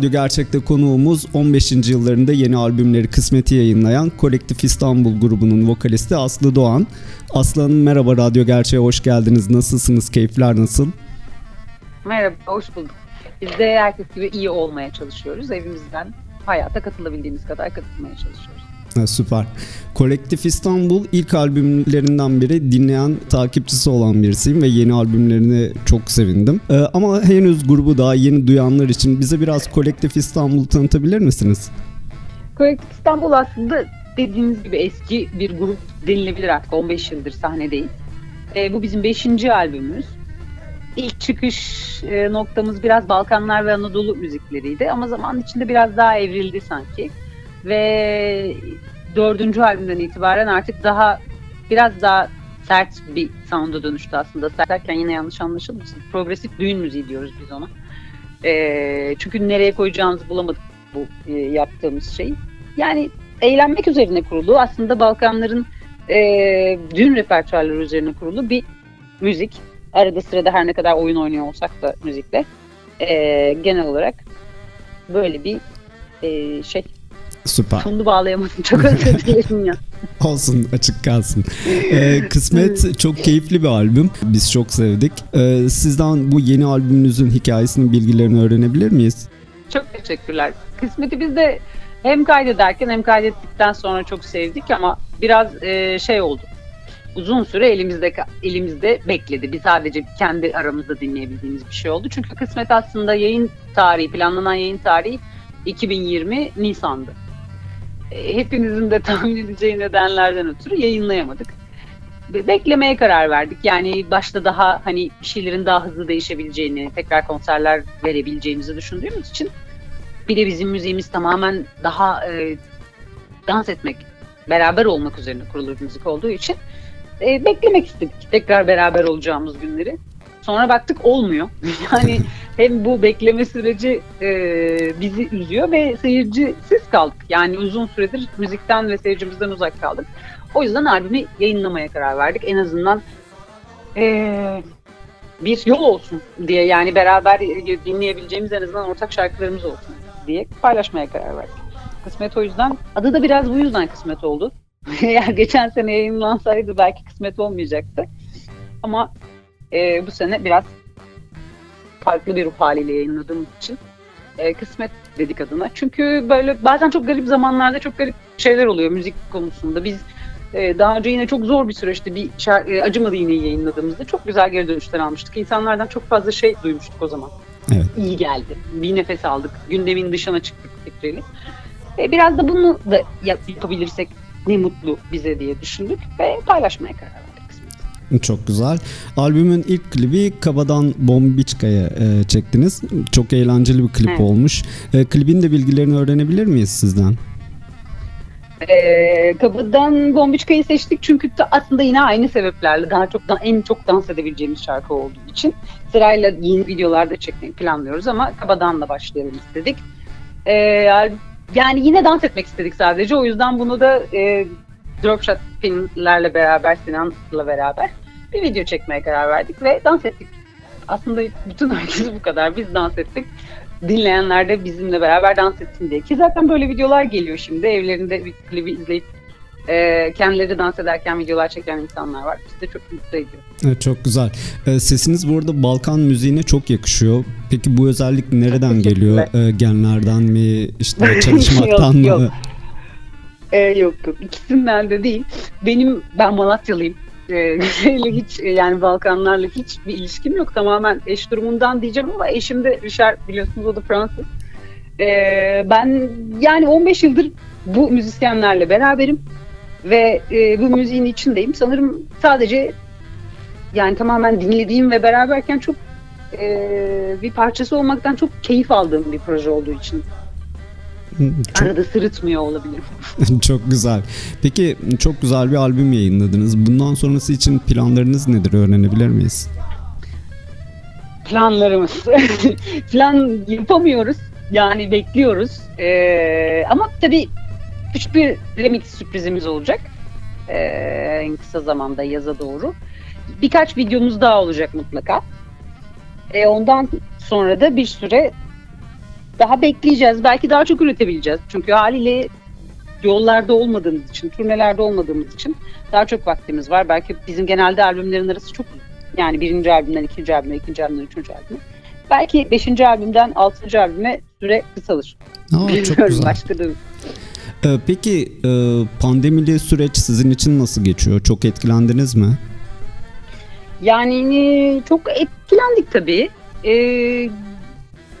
Radyo Gerçek'te konuğumuz 15. yıllarında yeni albümleri kısmeti yayınlayan Kolektif İstanbul grubunun vokalisti Aslı Doğan. Aslı Hanım merhaba Radyo Gerçek'e hoş geldiniz. Nasılsınız? Keyifler nasıl? Merhaba, hoş bulduk. Biz de herkes gibi iyi olmaya çalışıyoruz. Evimizden hayata katılabildiğimiz kadar katılmaya çalışıyoruz. Ha, süper. Kolektif İstanbul ilk albümlerinden biri dinleyen takipçisi olan birisiyim ve yeni albümlerini çok sevindim. Ee, ama henüz grubu daha yeni duyanlar için bize biraz Kolektif İstanbul'u tanıtabilir misiniz? Kolektif İstanbul aslında dediğiniz gibi eski bir grup denilebilir artık 15 yıldır sahnedeyiz. Ee, bu bizim 5. albümümüz. İlk çıkış e, noktamız biraz Balkanlar ve Anadolu müzikleriydi ama zaman içinde biraz daha evrildi sanki ve dördüncü albümden itibaren artık daha biraz daha sert bir sound'a dönüştü aslında. Sert derken yine yanlış anlaşılmasın. Progresif düğün müziği diyoruz biz ona. E, çünkü nereye koyacağımızı bulamadık bu e, yaptığımız şeyi. Yani eğlenmek üzerine kurulu. Aslında Balkanların e, düğün repertuarları üzerine kurulu bir müzik. Arada sırada her ne kadar oyun oynuyor olsak da müzikle. E, genel olarak böyle bir e, şey Süper. Sonunu bağlayamadım. Çok özür dilerim ya. Olsun açık kalsın. Ee, Kısmet çok keyifli bir albüm. Biz çok sevdik. Ee, sizden bu yeni albümünüzün hikayesinin bilgilerini öğrenebilir miyiz? Çok teşekkürler. Kısmet'i biz de hem kaydederken hem kaydettikten sonra çok sevdik ama biraz e, şey oldu. Uzun süre elimizde elimizde bekledi. Biz sadece kendi aramızda dinleyebildiğimiz bir şey oldu. Çünkü Kısmet aslında yayın tarihi, planlanan yayın tarihi 2020 Nisan'dı. Hepinizin de tahmin edeceği nedenlerden ötürü yayınlayamadık. Beklemeye karar verdik. Yani başta daha hani şeylerin daha hızlı değişebileceğini, tekrar konserler verebileceğimizi düşündüğümüz için bir de bizim müziğimiz tamamen daha e, dans etmek, beraber olmak üzerine kurulu bir müzik olduğu için e, beklemek istedik tekrar beraber olacağımız günleri. Sonra baktık olmuyor. yani hem bu bekleme süreci e, bizi üzüyor ve seyircisiz kaldık. Yani uzun süredir müzikten ve seyircimizden uzak kaldık. O yüzden albümü yayınlamaya karar verdik. En azından e, bir yol olsun diye yani beraber dinleyebileceğimiz en azından ortak şarkılarımız olsun diye paylaşmaya karar verdik. Kısmet o yüzden. Adı da biraz bu yüzden kısmet oldu. Eğer geçen sene yayınlansaydı belki kısmet olmayacaktı. Ama e, bu sene biraz farklı bir ruh haliyle yayınladığım için e, kısmet dedik adına. Çünkü böyle bazen çok garip zamanlarda çok garip şeyler oluyor müzik konusunda. Biz e, daha önce yine çok zor bir süreçte bir şarkı, e, Acımadı Yine yayınladığımızda çok güzel geri dönüşler almıştık. İnsanlardan çok fazla şey duymuştuk o zaman. Evet. İyi geldi. Bir nefes aldık. Gündemin dışına çıktık fikriyle. E, biraz da bunu da yapabilirsek ne mutlu bize diye düşündük ve paylaşmaya karar verdik. Çok güzel. Albümün ilk klibi Kaba'dan Bombiçka'ya e, çektiniz. Çok eğlenceli bir klip evet. olmuş. E, klibin de bilgilerini öğrenebilir miyiz sizden? E, Kaba'dan Bombiçka'yı seçtik çünkü aslında yine aynı sebeplerle daha çok en çok dans edebileceğimiz şarkı olduğu için sırayla yeni videolarda çekmeyi planlıyoruz ama Kaba'dan da başlayalım istedik. E, yani yine dans etmek istedik sadece. O yüzden bunu da e, Dropshot filmlerle beraber, Sinan'la beraber bir video çekmeye karar verdik ve dans ettik. Aslında bütün herkes bu kadar. Biz dans ettik. Dinleyenler de bizimle beraber dans etsin diye. Ki zaten böyle videolar geliyor şimdi. Evlerinde bir klibi izleyip e, kendileri dans ederken videolar çeken insanlar var. Biz de çok mutlu ediyor. Evet, çok güzel. E, sesiniz bu arada Balkan müziğine çok yakışıyor. Peki bu özellik nereden geliyor? E, genlerden mi? İşte çalışmaktan yok, mı? Yok. Ee, yok yok ikisinden de değil. Benim ben Malatyalıyım. Ee, hiç yani Balkanlarla hiç bir ilişkim yok. Tamamen eş durumundan diyeceğim ama eşim de Richard biliyorsunuz o da Fransız. Ee, ben yani 15 yıldır bu müzisyenlerle beraberim ve e, bu müziğin içindeyim. Sanırım sadece yani tamamen dinlediğim ve beraberken çok e, bir parçası olmaktan çok keyif aldığım bir proje olduğu için çok... Arada sırıtmıyor olabilirim. çok güzel. Peki çok güzel bir albüm yayınladınız. Bundan sonrası için planlarınız nedir öğrenebilir miyiz? Planlarımız. Plan yapamıyoruz. Yani bekliyoruz. Ee, ama tabii küçük bir remix sürprizimiz olacak. Ee, en kısa zamanda yaza doğru. Birkaç videomuz daha olacak mutlaka. Ee, ondan sonra da bir süre daha bekleyeceğiz. Belki daha çok üretebileceğiz. Çünkü haliyle yollarda olmadığımız için, turnelerde olmadığımız için daha çok vaktimiz var. Belki bizim genelde albümlerin arası çok yani birinci albümden ikinci albüme, ikinci albümden üçüncü albüme. Belki beşinci albümden altıncı albüme süre kısalır. Aa, çok güzel. Başka da... Ee, peki e, pandemili süreç sizin için nasıl geçiyor? Çok etkilendiniz mi? Yani çok etkilendik tabii. Ee,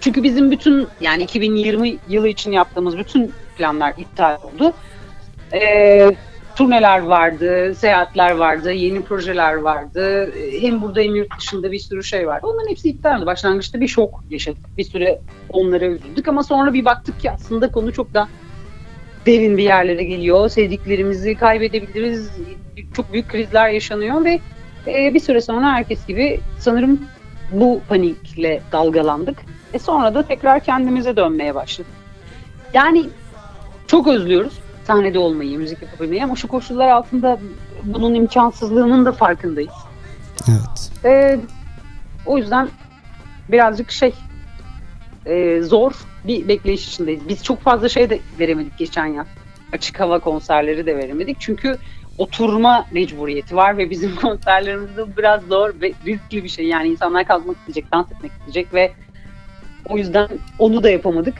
çünkü bizim bütün yani 2020 yılı için yaptığımız bütün planlar iptal oldu. Ee, turneler vardı, seyahatler vardı, yeni projeler vardı. Hem burada hem yurt dışında bir sürü şey vardı. Onların hepsi iptal oldu. Başlangıçta bir şok yaşadık. Bir süre onlara üzüldük ama sonra bir baktık ki aslında konu çok da derin bir yerlere geliyor. Sevdiklerimizi kaybedebiliriz. Çok büyük krizler yaşanıyor ve e, bir süre sonra herkes gibi sanırım bu panikle dalgalandık. E sonra da tekrar kendimize dönmeye başladık. Yani çok özlüyoruz sahnede olmayı, müzik yapabilmeyi ama şu koşullar altında bunun imkansızlığının da farkındayız. Evet. E, o yüzden birazcık şey e, zor bir bekleyiş içindeyiz. Biz çok fazla şey de veremedik geçen yaz. Açık hava konserleri de veremedik. Çünkü oturma mecburiyeti var ve bizim konserlerimizde biraz zor ve riskli bir şey. Yani insanlar kalkmak isteyecek, dans etmek isteyecek ve o yüzden onu da yapamadık.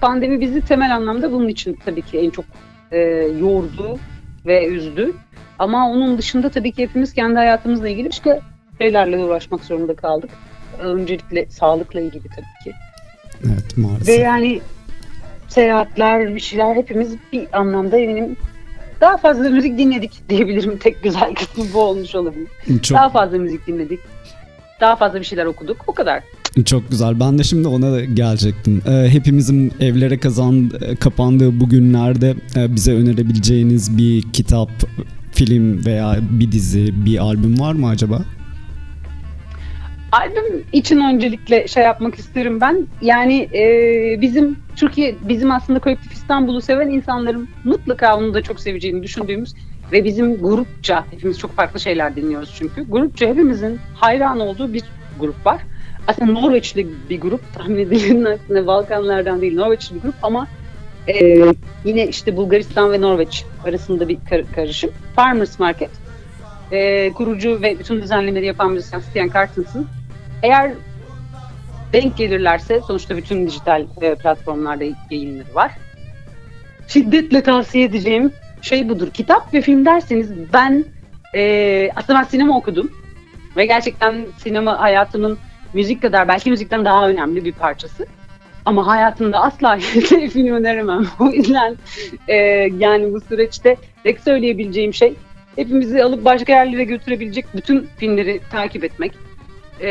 Pandemi bizi temel anlamda bunun için tabii ki en çok e, yordu ve üzdü. Ama onun dışında tabii ki hepimiz kendi hayatımızla ilgili başka şeylerle uğraşmak zorunda kaldık. Öncelikle sağlıkla ilgili tabii ki. Evet maalesef. Ve yani seyahatler, bir şeyler hepimiz bir anlamda eminim daha fazla müzik dinledik diyebilirim. Tek güzel kısmı bu olmuş olabilir. Çok... Daha fazla müzik dinledik. Daha fazla bir şeyler okuduk. O kadar. Çok güzel. Ben de şimdi ona da gelecektim. Ee, hepimizin evlere kazan kapandığı bu günlerde e, bize önerebileceğiniz bir kitap, film veya bir dizi, bir albüm var mı acaba? Albüm için öncelikle şey yapmak isterim ben. Yani e, bizim Türkiye, bizim aslında kolektif İstanbul'u seven insanların mutlaka onu da çok seveceğini düşündüğümüz ve bizim grupça, hepimiz çok farklı şeyler dinliyoruz çünkü. Grupça hepimizin hayran olduğu bir grup var. Aslında Norveçli bir grup, tahmin edilenin aksine Balkanlardan değil, Norveçli bir grup ama e, yine işte Bulgaristan ve Norveç arasında bir kar- karışım. Farmers Market. E, kurucu ve bütün düzenlemeleri yapan müzisyen Stian Cartons'ın eğer denk gelirlerse sonuçta bütün dijital e, platformlarda yayınları var. Şiddetle tavsiye edeceğim şey budur. Kitap ve film derseniz ben e, aslında ben sinema okudum. Ve gerçekten sinema hayatımın müzik kadar belki müzikten daha önemli bir parçası. Ama hayatımda asla film öneremem. O yüzden e, yani bu süreçte tek söyleyebileceğim şey hepimizi alıp başka yerlere götürebilecek bütün filmleri takip etmek e,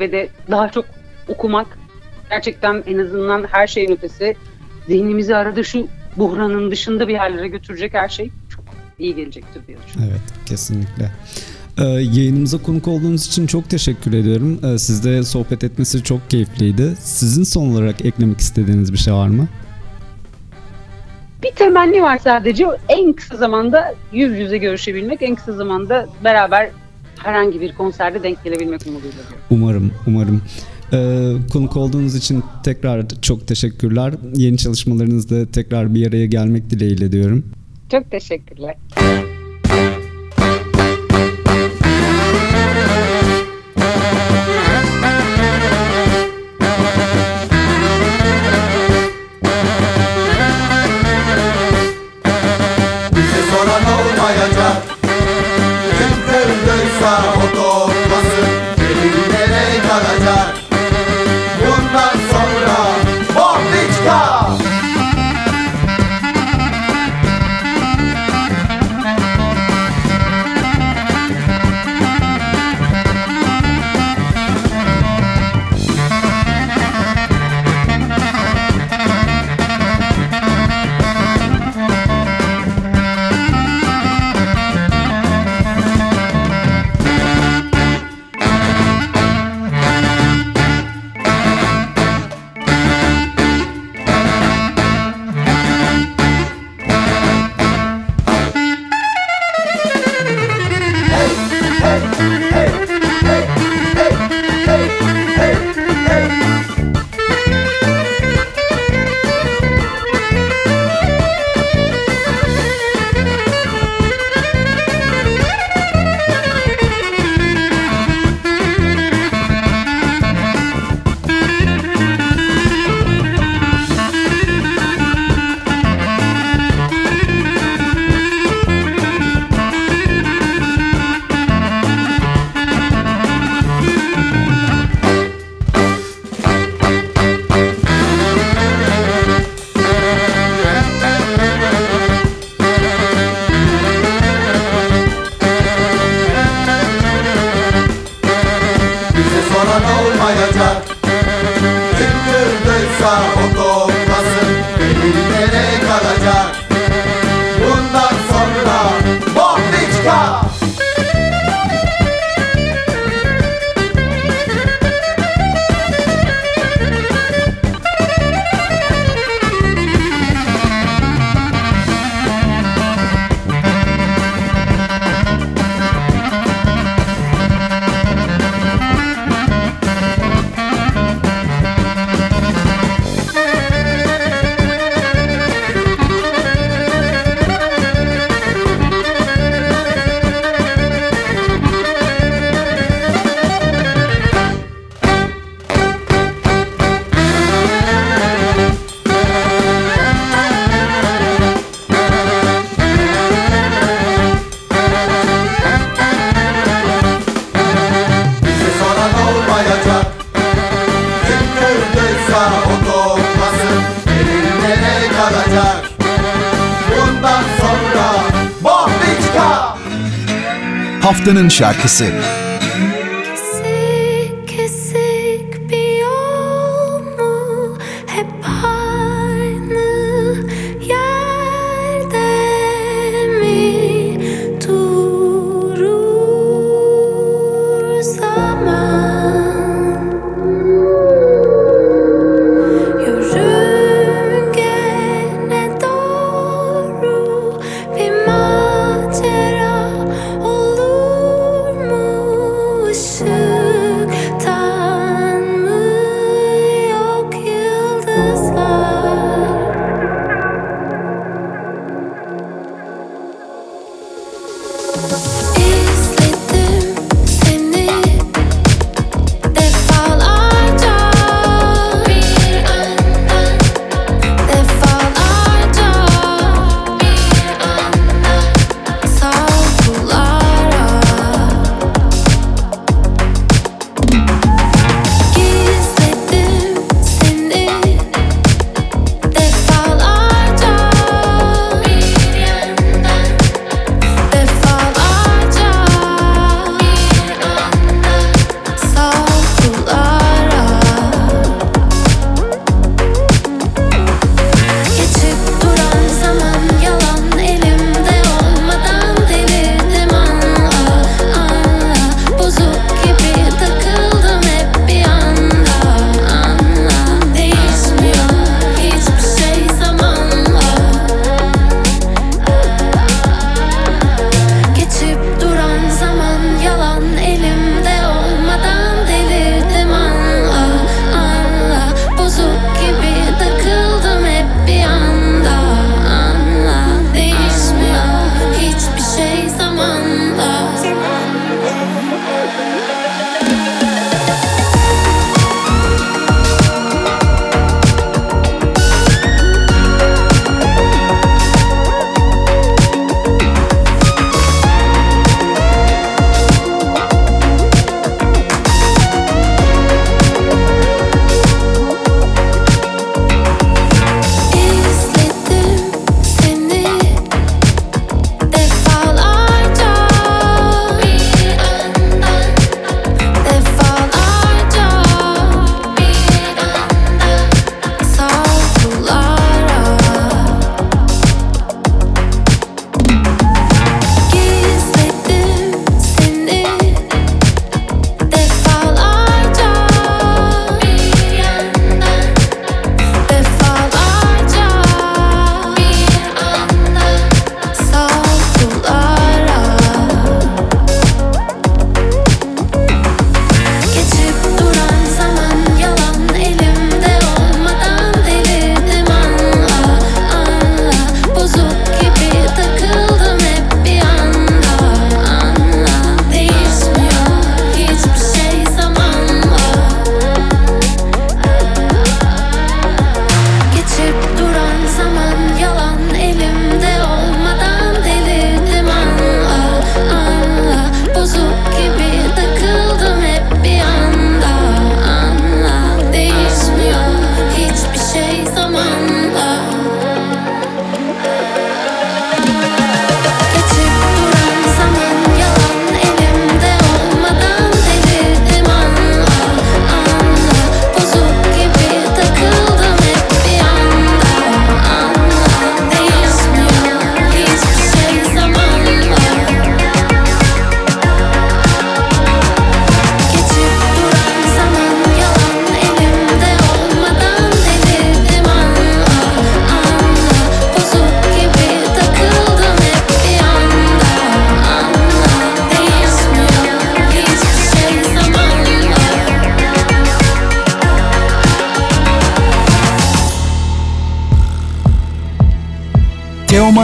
ve de daha çok okumak gerçekten en azından her şeyin ötesi zihnimizi arada şu buhranın dışında bir yerlere götürecek her şey çok iyi gelecektir diye düşünüyorum. Evet kesinlikle. Ee, yayınımıza konuk olduğunuz için çok teşekkür ediyorum. Ee, sizle sohbet etmesi çok keyifliydi. Sizin son olarak eklemek istediğiniz bir şey var mı? Bir temenni var sadece. En kısa zamanda yüz yüze görüşebilmek, en kısa zamanda beraber herhangi bir konserde denk gelebilmek umuduyla. Umarım, umarım. Ee, konuk olduğunuz için tekrar çok teşekkürler. Yeni çalışmalarınızda tekrar bir araya gelmek dileğiyle diyorum. Çok teşekkürler. Haftanın şarkısı